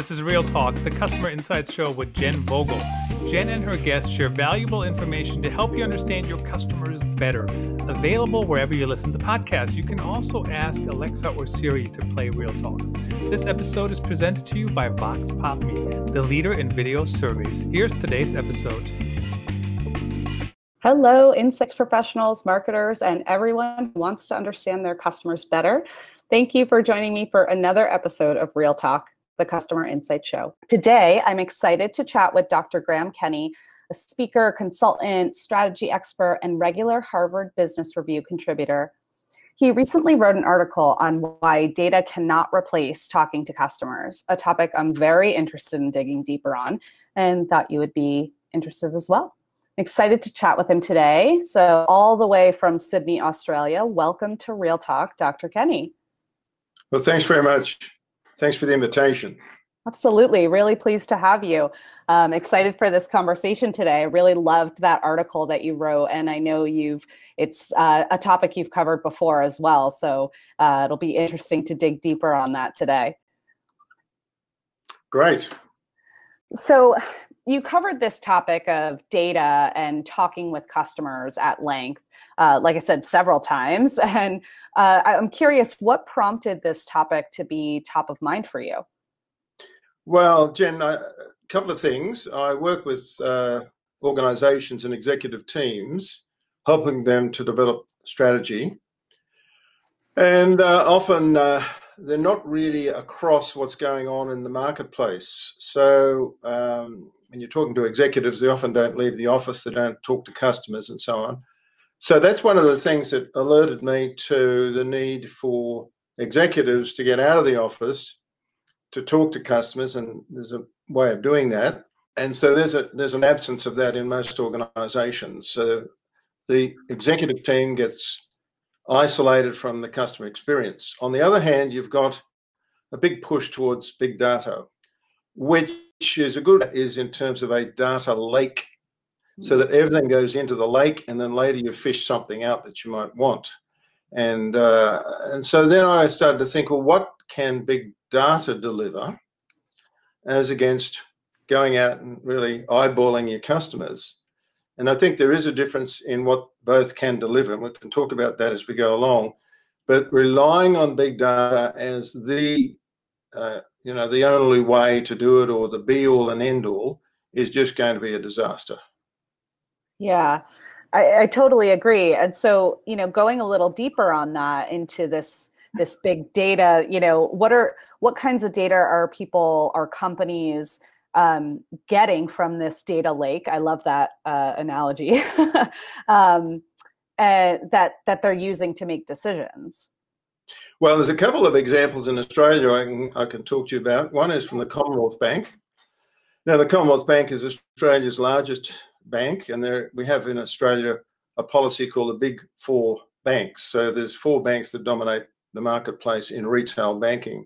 This is Real Talk, the Customer Insights Show with Jen Vogel. Jen and her guests share valuable information to help you understand your customers better. Available wherever you listen to podcasts. You can also ask Alexa or Siri to play Real Talk. This episode is presented to you by Vox Pop the leader in video surveys. Here's today's episode. Hello, insights professionals, marketers, and everyone who wants to understand their customers better. Thank you for joining me for another episode of Real Talk, the Customer Insight Show. Today, I'm excited to chat with Dr. Graham Kenny, a speaker, consultant, strategy expert, and regular Harvard Business Review contributor. He recently wrote an article on why data cannot replace talking to customers, a topic I'm very interested in digging deeper on and thought you would be interested as well. I'm excited to chat with him today. So, all the way from Sydney, Australia, welcome to Real Talk, Dr. Kenny. Well, thanks very much. Thanks for the invitation. Absolutely. Really pleased to have you. Um, excited for this conversation today. I really loved that article that you wrote, and I know you've it's uh, a topic you've covered before as well. So uh, it'll be interesting to dig deeper on that today. Great. So you covered this topic of data and talking with customers at length, uh, like I said, several times. And uh, I'm curious, what prompted this topic to be top of mind for you? Well, Jen, a couple of things. I work with uh, organizations and executive teams, helping them to develop strategy. And uh, often uh, they're not really across what's going on in the marketplace. So, um, when you're talking to executives, they often don't leave the office, they don't talk to customers, and so on. So that's one of the things that alerted me to the need for executives to get out of the office to talk to customers, and there's a way of doing that. And so there's a there's an absence of that in most organizations. So the executive team gets isolated from the customer experience. On the other hand, you've got a big push towards big data, which is a good is in terms of a data lake so that everything goes into the lake and then later you fish something out that you might want. And uh, and so then i started to think well what can big data deliver as against going out and really eyeballing your customers? And i think there is a difference in what both can deliver and we can talk about that as we go along. But relying on big data as the uh, you know, the only way to do it or the be all and end all is just going to be a disaster. Yeah, I, I totally agree. And so, you know, going a little deeper on that into this this big data, you know, what are what kinds of data are people, are companies um, getting from this data lake? I love that uh, analogy. um, and that that they're using to make decisions. Well, there's a couple of examples in Australia I can, I can talk to you about. One is from the Commonwealth Bank. Now, the Commonwealth Bank is Australia's largest bank, and there we have in Australia a policy called the Big Four banks. So there's four banks that dominate the marketplace in retail banking.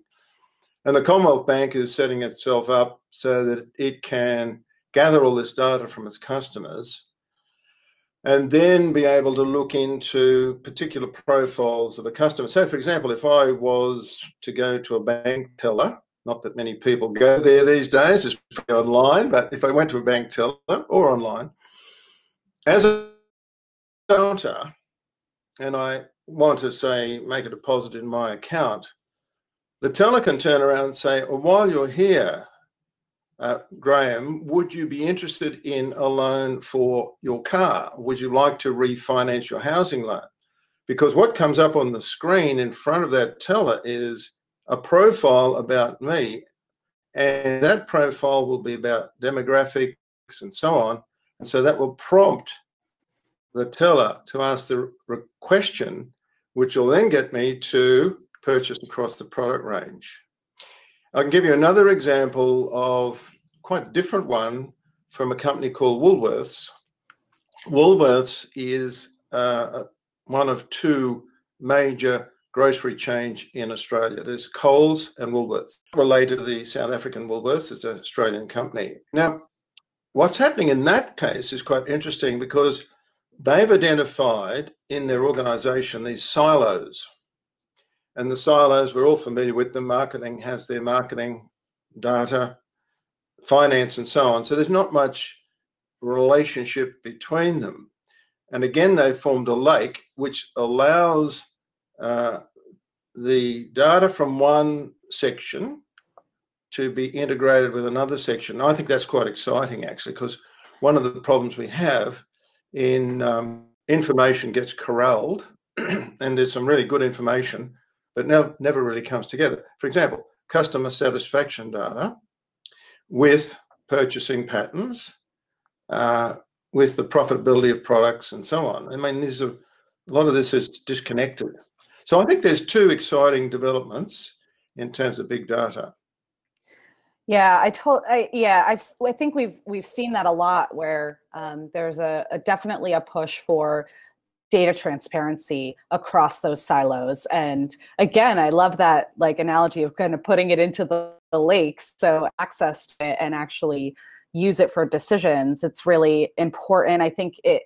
And the Commonwealth Bank is setting itself up so that it can gather all this data from its customers and then be able to look into particular profiles of a customer. So, for example, if I was to go to a bank teller, not that many people go there these days, it's online, but if I went to a bank teller or online, as a counter, and I want to say make a deposit in my account, the teller can turn around and say, well, while you're here, uh, Graham, would you be interested in a loan for your car? Would you like to refinance your housing loan? Because what comes up on the screen in front of that teller is a profile about me. And that profile will be about demographics and so on. And so that will prompt the teller to ask the question, which will then get me to purchase across the product range. I can give you another example of quite a different one from a company called Woolworths. Woolworths is uh, one of two major grocery chains in Australia. There's Coles and Woolworths, related to the South African Woolworths. It's an Australian company. Now, what's happening in that case is quite interesting because they've identified in their organization these silos and the silos, we're all familiar with them. Marketing has their marketing data, finance, and so on. So there's not much relationship between them. And again, they've formed a lake which allows uh, the data from one section to be integrated with another section. I think that's quite exciting, actually, because one of the problems we have in um, information gets corralled, and there's some really good information, but now never really comes together. For example, customer satisfaction data with purchasing patterns, uh, with the profitability of products, and so on. I mean, these are a lot of this is disconnected. So I think there's two exciting developments in terms of big data. Yeah, I told. I, yeah, I've. I think we've we've seen that a lot where um, there's a, a definitely a push for data transparency across those silos. And again, I love that like analogy of kind of putting it into the, the lakes, so access to it and actually use it for decisions. It's really important. I think it,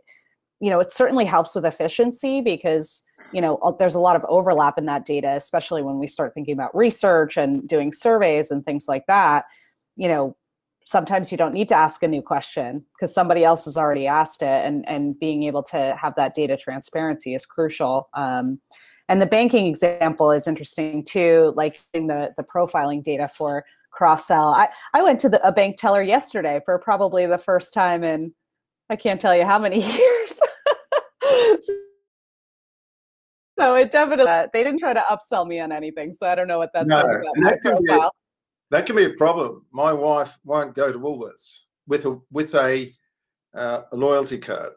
you know, it certainly helps with efficiency because you know there's a lot of overlap in that data especially when we start thinking about research and doing surveys and things like that you know sometimes you don't need to ask a new question because somebody else has already asked it and and being able to have that data transparency is crucial um, and the banking example is interesting too like the the profiling data for cross sell i i went to the, a bank teller yesterday for probably the first time in i can't tell you how many years so it definitely they didn't try to upsell me on anything. So I don't know what that no, says about my profile. A, that can be a problem. My wife won't go to Woolworths with a with a, uh, a loyalty card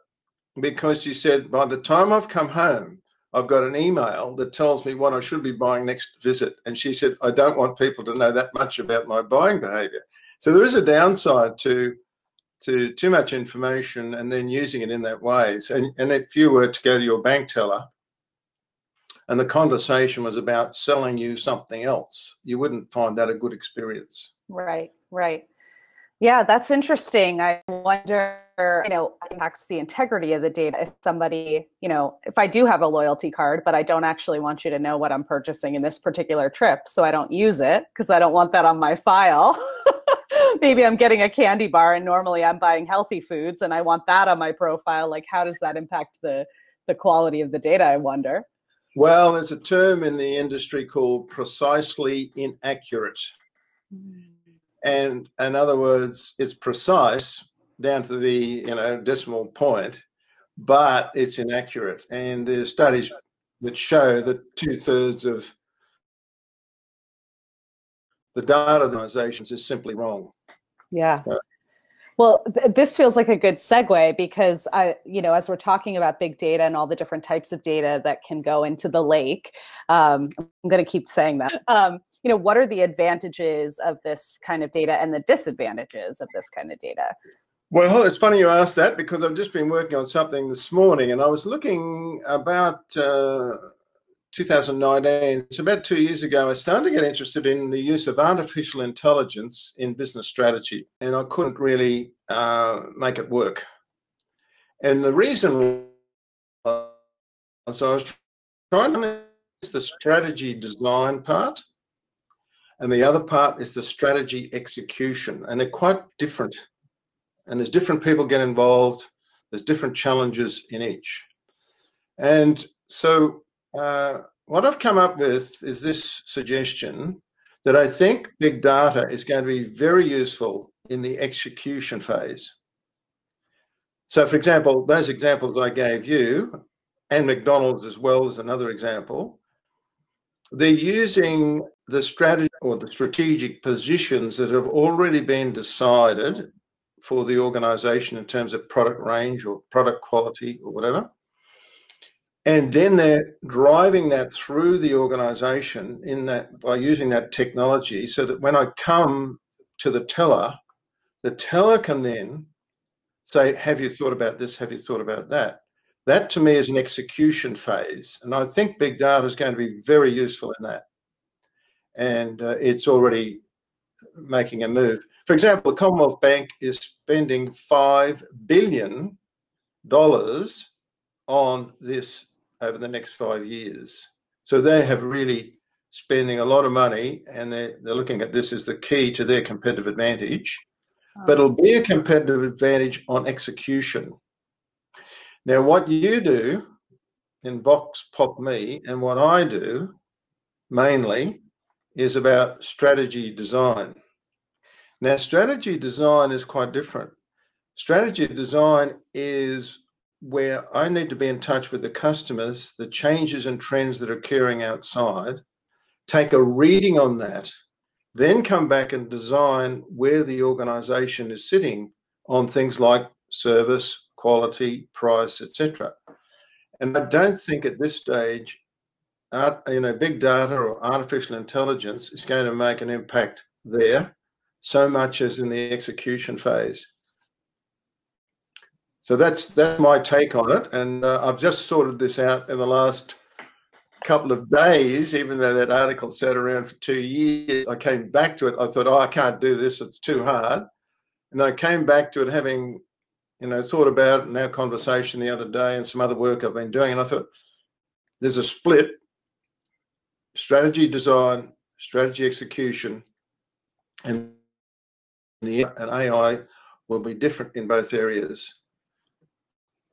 because she said by the time I've come home, I've got an email that tells me what I should be buying next visit. And she said, I don't want people to know that much about my buying behavior. So there is a downside to to too much information and then using it in that way. And, and if you were to go to your bank teller and the conversation was about selling you something else, you wouldn't find that a good experience. Right, right. Yeah, that's interesting. I wonder, you know, impacts the integrity of the data if somebody, you know, if I do have a loyalty card, but I don't actually want you to know what I'm purchasing in this particular trip, so I don't use it because I don't want that on my file. Maybe I'm getting a candy bar and normally I'm buying healthy foods and I want that on my profile. Like how does that impact the the quality of the data, I wonder? Well, there's a term in the industry called precisely inaccurate. Mm. And in other words, it's precise down to the you know decimal point, but it's inaccurate. And there's studies that show that two thirds of the data organizations is simply wrong. Yeah. So, well, th- this feels like a good segue because I, you know, as we're talking about big data and all the different types of data that can go into the lake, um, I'm going to keep saying that. Um, you know, what are the advantages of this kind of data and the disadvantages of this kind of data? Well, it's funny you asked that because I've just been working on something this morning, and I was looking about. Uh, 2019, it's about two years ago, I started to get interested in the use of artificial intelligence in business strategy, and I couldn't really uh, make it work. And the reason was I was trying to is the strategy design part, and the other part is the strategy execution, and they're quite different. And there's different people get involved. There's different challenges in each, and so uh, what I've come up with is this suggestion that I think big data is going to be very useful in the execution phase. So, for example, those examples I gave you, and McDonald's as well as another example, they're using the strategy or the strategic positions that have already been decided for the organization in terms of product range or product quality or whatever and then they're driving that through the organization in that by using that technology so that when i come to the teller the teller can then say have you thought about this? Have you thought about that? That to me is an execution phase and i think big data is going to be very useful in that. And uh, it's already making a move. For example the commonwealth bank is spending 5 billion dollars on this over the next five years. So they have really spending a lot of money and they're, they're looking at this as the key to their competitive advantage, oh. but it'll be a competitive advantage on execution. Now, what you do in Vox Pop Me and what I do mainly is about strategy design. Now, strategy design is quite different. Strategy design is where I need to be in touch with the customers, the changes and trends that are occurring outside, take a reading on that, then come back and design where the organization is sitting on things like service, quality, price, etc. And I don't think at this stage, art, you know, big data or artificial intelligence is going to make an impact there so much as in the execution phase. So that's that's my take on it, and uh, I've just sorted this out in the last couple of days. Even though that article sat around for two years, I came back to it. I thought, oh, I can't do this; it's too hard. And I came back to it, having you know thought about in our conversation the other day and some other work I've been doing, and I thought there's a split: strategy design, strategy execution, and the and AI will be different in both areas.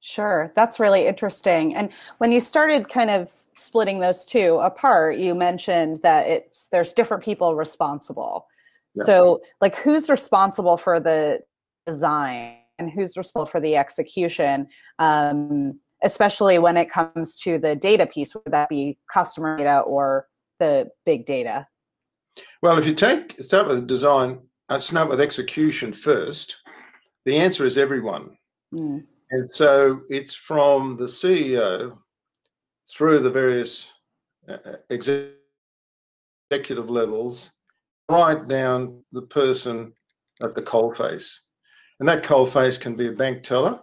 Sure, that's really interesting. And when you started kind of splitting those two apart, you mentioned that it's there's different people responsible. Yeah. So, like who's responsible for the design and who's responsible for the execution? Um, especially when it comes to the data piece, would that be customer data or the big data? Well, if you take start with design, uh, start with execution first. The answer is everyone. Mm. And so it's from the CEO through the various uh, uh, executive levels, right down the person at the coalface. And that coalface can be a bank teller.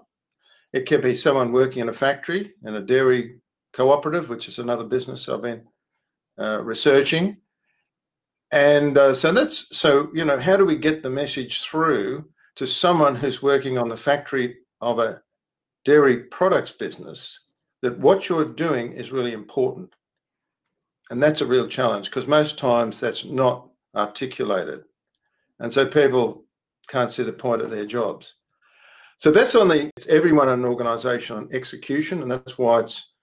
It can be someone working in a factory, in a dairy cooperative, which is another business I've been uh, researching. And uh, so that's so, you know, how do we get the message through to someone who's working on the factory of a dairy products business that what you're doing is really important. And that's a real challenge because most times that's not articulated. And so people can't see the point of their jobs. So that's on the it's everyone in an organization on execution, and that's why it's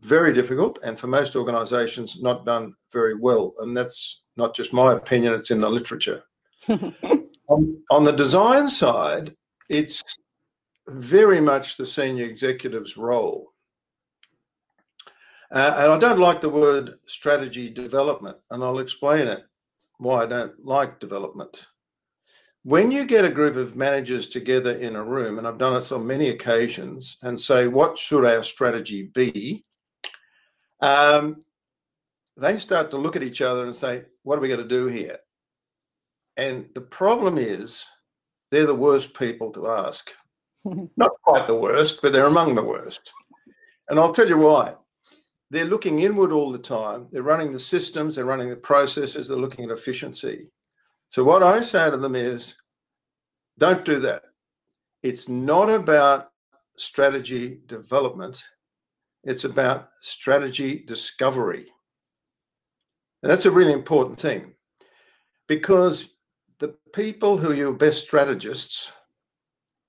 very difficult and for most organizations not done very well. And that's not just my opinion, it's in the literature. on, on the design side, it's very much the senior executive's role. Uh, and I don't like the word strategy development, and I'll explain it why I don't like development. When you get a group of managers together in a room, and I've done this on many occasions, and say, What should our strategy be? Um, they start to look at each other and say, What are we going to do here? And the problem is, they're the worst people to ask. Not quite the worst, but they're among the worst. And I'll tell you why. They're looking inward all the time. They're running the systems, they're running the processes, they're looking at efficiency. So, what I say to them is don't do that. It's not about strategy development, it's about strategy discovery. And that's a really important thing because the people who are your best strategists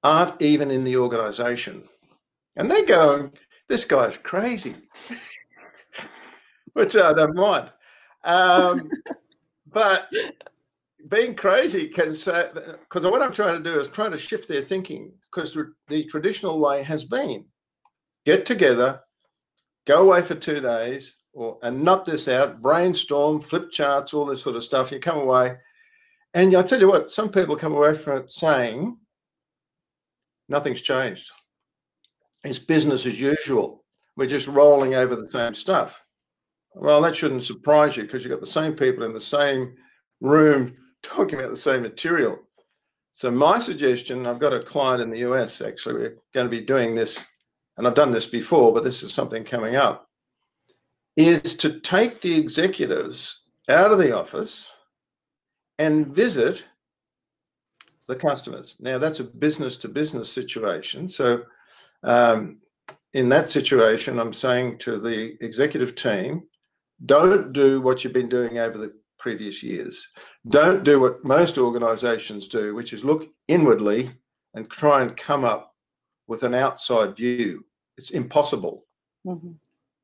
aren't even in the organization. And they're going, this guy's crazy, which I don't mind. Um, but being crazy can say, because what I'm trying to do is trying to shift their thinking, because the traditional way has been get together, go away for two days, or and nut this out, brainstorm, flip charts, all this sort of stuff. You come away, and I tell you what, some people come away from it saying, Nothing's changed. It's business as usual. We're just rolling over the same stuff. Well, that shouldn't surprise you because you've got the same people in the same room talking about the same material. So, my suggestion I've got a client in the US actually, we're going to be doing this, and I've done this before, but this is something coming up, is to take the executives out of the office and visit the customers. Now, that's a business to business situation. So, um, in that situation, I'm saying to the executive team, Don't do what you've been doing over the previous years. Don't do what most organizations do, which is look inwardly and try and come up with an outside view. It's impossible. Mm-hmm.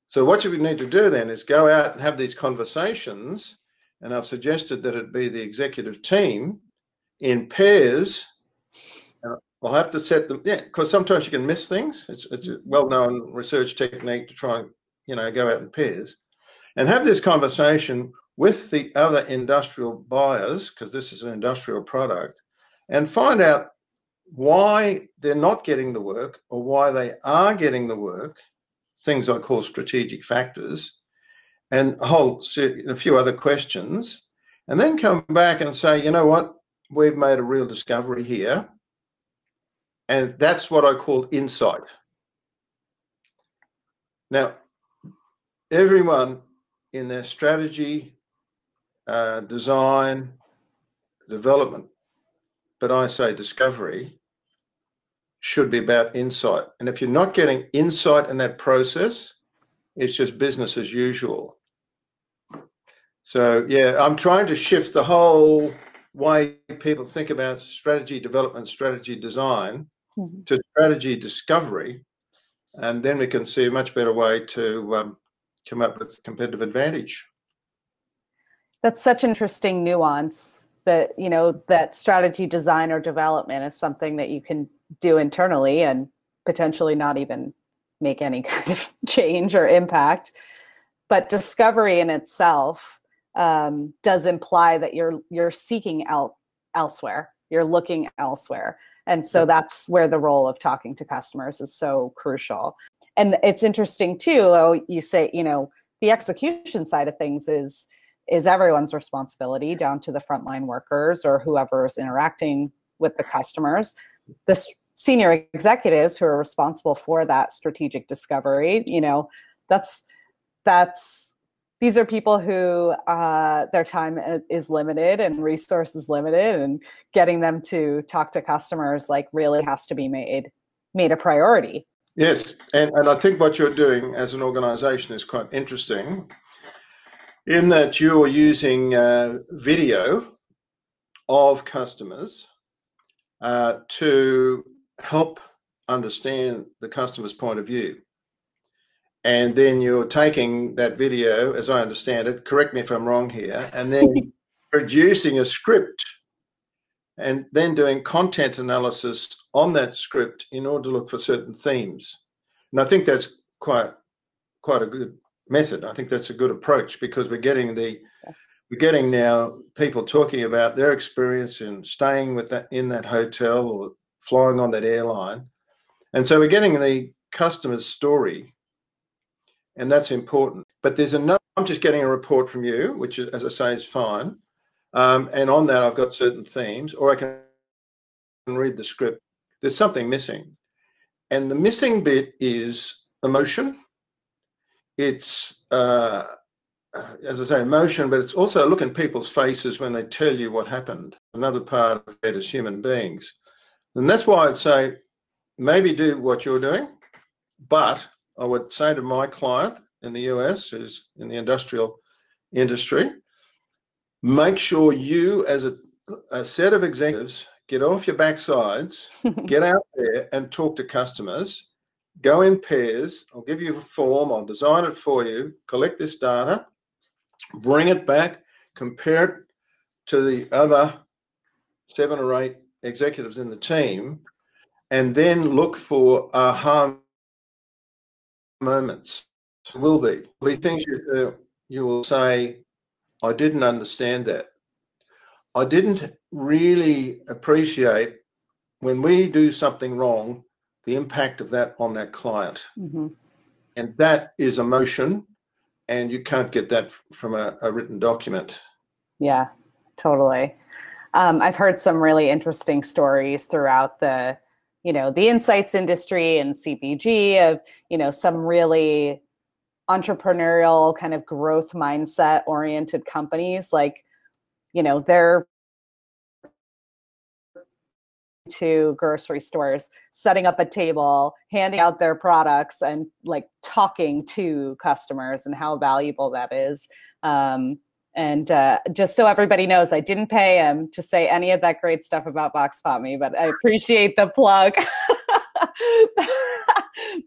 So, what you need to do then is go out and have these conversations. And I've suggested that it be the executive team in pairs. Uh, I'll have to set them, yeah, because sometimes you can miss things. It's, it's a well known research technique to try and, you know, go out in pairs and have this conversation with the other industrial buyers, because this is an industrial product, and find out why they're not getting the work or why they are getting the work, things I call strategic factors, and a whole a few other questions, and then come back and say, you know what, we've made a real discovery here. And that's what I call insight. Now, everyone in their strategy, uh, design, development, but I say discovery, should be about insight. And if you're not getting insight in that process, it's just business as usual. So, yeah, I'm trying to shift the whole way people think about strategy development, strategy design mm-hmm. to strategy discovery. And then we can see a much better way to um, come up with competitive advantage. That's such interesting nuance that, you know, that strategy design or development is something that you can do internally and potentially not even make any kind of change or impact. But discovery in itself um, does imply that you're you're seeking out elsewhere. You're looking elsewhere, and so that's where the role of talking to customers is so crucial. And it's interesting too. Oh, you say you know the execution side of things is is everyone's responsibility down to the frontline workers or whoever is interacting with the customers. The senior executives who are responsible for that strategic discovery, you know, that's that's these are people who uh, their time is limited and resources limited and getting them to talk to customers like really has to be made made a priority. Yes and, and i think what you're doing as an organization is quite interesting in that you're using uh, video of customers uh, to help understand the customer's point of view and then you're taking that video, as I understand it, correct me if I'm wrong here, and then producing a script and then doing content analysis on that script in order to look for certain themes. And I think that's quite quite a good method. I think that's a good approach because we're getting the we're getting now people talking about their experience in staying with that in that hotel or flying on that airline. And so we're getting the customer's story and that's important. But there's another. I'm just getting a report from you, which, is, as I say, is fine. Um, and on that, I've got certain themes, or I can read the script. There's something missing, and the missing bit is emotion. It's uh, as I say, emotion, but it's also look in people's faces when they tell you what happened. Another part of it as human beings, and that's why I'd say maybe do what you're doing, but I would say to my client in the US, who's in the industrial industry, make sure you, as a, a set of executives, get off your backsides, get out there and talk to customers. Go in pairs. I'll give you a form. I'll design it for you. Collect this data, bring it back, compare it to the other seven or eight executives in the team, and then look for aha moments will be. Will Be things you, you will say, I didn't understand that. I didn't really appreciate when we do something wrong, the impact of that on that client. Mm-hmm. And that is emotion, and you can't get that from a, a written document. Yeah, totally. Um, I've heard some really interesting stories throughout the you know the insights industry and cpg of you know some really entrepreneurial kind of growth mindset oriented companies like you know they're to grocery stores, setting up a table, handing out their products, and like talking to customers and how valuable that is. Um, and uh, just so everybody knows, I didn't pay him to say any of that great stuff about Vox Me, but I appreciate the plug.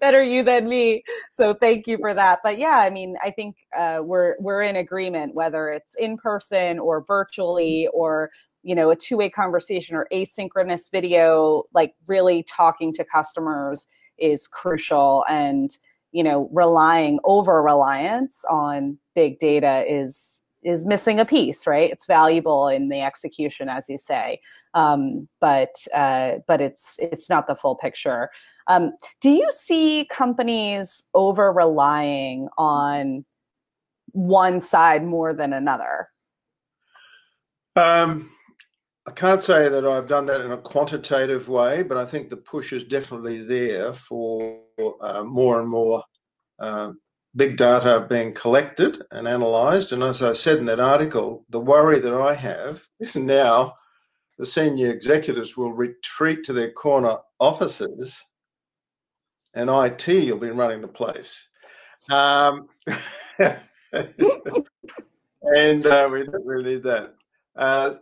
Better you than me. So thank you for that. But yeah, I mean, I think uh, we're we're in agreement whether it's in person or virtually or you know a two-way conversation or asynchronous video. Like really talking to customers is crucial, and you know, relying over reliance on big data is is missing a piece, right? It's valuable in the execution, as you say, um, but uh, but it's it's not the full picture. Um, do you see companies over relying on one side more than another? Um, I can't say that I've done that in a quantitative way, but I think the push is definitely there for uh, more and more um, big data being collected and analysed. And as I said in that article, the worry that I have is now the senior executives will retreat to their corner offices and IT will be running the place. Um, and uh, we don't really need that. Uh,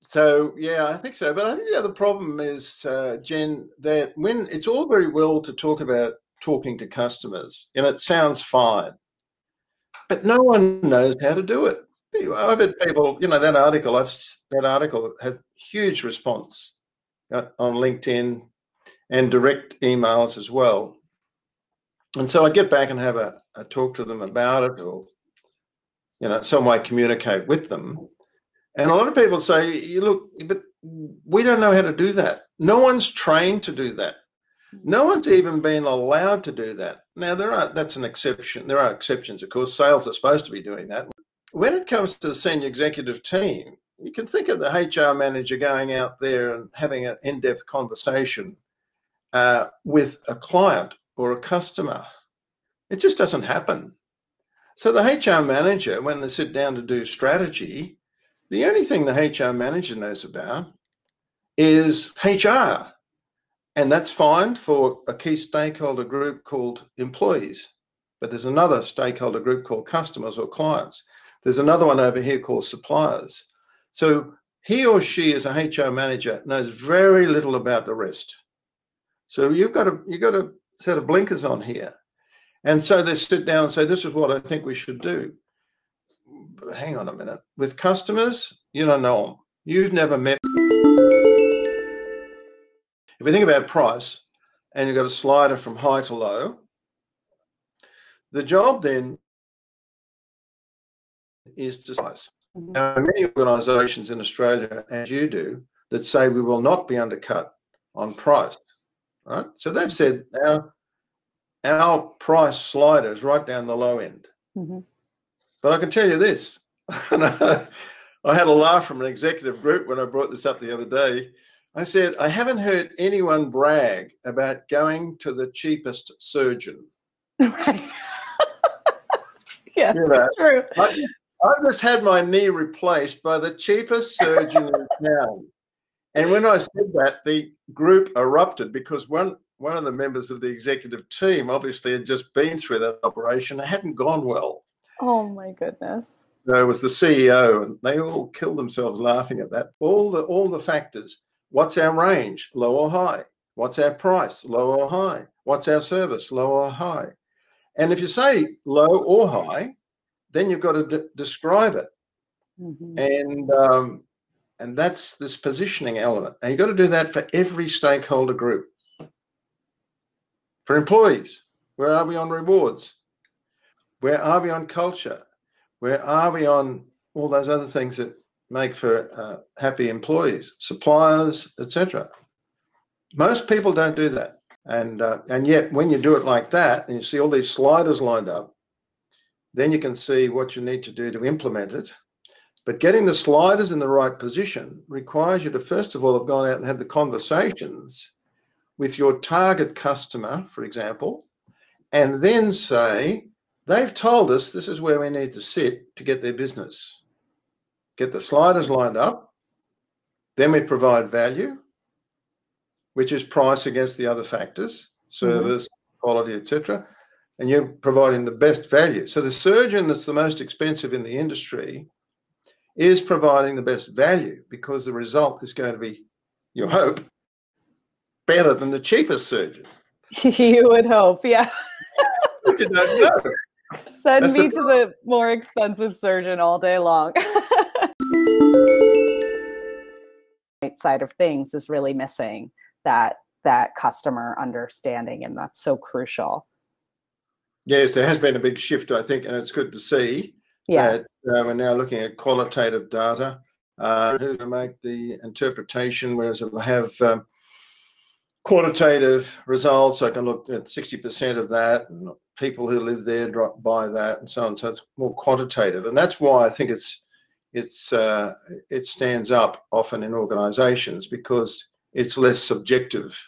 so yeah, I think so. But I think the other problem is, uh, Jen, that when it's all very well to talk about talking to customers, and it sounds fine, but no one knows how to do it. I've had people, you know, that article, I've, that article had huge response uh, on LinkedIn and direct emails as well. And so I get back and have a, a talk to them about it or, you know, some way communicate with them. And a lot of people say, you look, but we don't know how to do that. No one's trained to do that. No one's even been allowed to do that. Now there are that's an exception. There are exceptions, of course. Sales are supposed to be doing that. When it comes to the senior executive team, you can think of the HR manager going out there and having an in-depth conversation uh, with a client or a customer. It just doesn't happen. So the HR manager, when they sit down to do strategy, the only thing the HR manager knows about is HR. And that's fine for a key stakeholder group called employees. But there's another stakeholder group called customers or clients. There's another one over here called suppliers. So he or she, as a HR manager, knows very little about the rest. So you've got a you've got a set of blinkers on here. And so they sit down and say, This is what I think we should do. But hang on a minute. With customers, you don't know them. You've never met if we think about price and you've got a slider from high to low, the job then is to size. Mm-hmm. Now, many organisations in Australia, as you do, that say we will not be undercut on price, right? So they've said our our price slider is right down the low end. Mm-hmm. But I can tell you this: I had a laugh from an executive group when I brought this up the other day. I said, I haven't heard anyone brag about going to the cheapest surgeon. Right. yeah, you know, that's true. I, I just had my knee replaced by the cheapest surgeon in town. And when I said that, the group erupted because one one of the members of the executive team obviously had just been through that operation. It hadn't gone well. Oh my goodness. So it was the CEO, and they all killed themselves laughing at that. All the all the factors What's our range, low or high? What's our price, low or high? What's our service, low or high? And if you say low or high, then you've got to de- describe it. Mm-hmm. And um, and that's this positioning element. And you've got to do that for every stakeholder group. For employees, where are we on rewards? Where are we on culture? Where are we on all those other things that make for uh, happy employees, suppliers, etc. Most people don't do that, and uh, and yet when you do it like that, and you see all these sliders lined up, then you can see what you need to do to implement it. But getting the sliders in the right position requires you to first of all have gone out and had the conversations with your target customer, for example, and then say, they've told us this is where we need to sit to get their business get the sliders lined up, then we provide value, which is price against the other factors, service, mm-hmm. quality, etc. And you're providing the best value. So the surgeon that's the most expensive in the industry is providing the best value because the result is going to be, you hope, better than the cheapest surgeon. you would hope, yeah. but you don't know. Send That's me the to the more expensive surgeon all day long. side of things is really missing that that customer understanding and that's so crucial. Yes there has been a big shift i think and it's good to see yeah. that uh, we're now looking at qualitative data uh, to make the interpretation whereas if i have um, quantitative results i can look at 60% of that and people who live there drop by that and so on so it's more quantitative and that's why i think it's it's uh, it stands up often in organizations because it's less subjective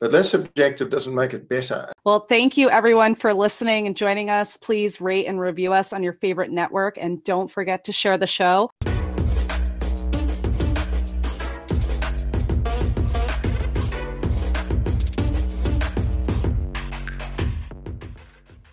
but less subjective doesn't make it better. Well, thank you everyone for listening and joining us. Please rate and review us on your favorite network and don't forget to share the show.